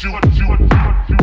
Definition.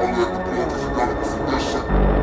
Only at the point if you got a position.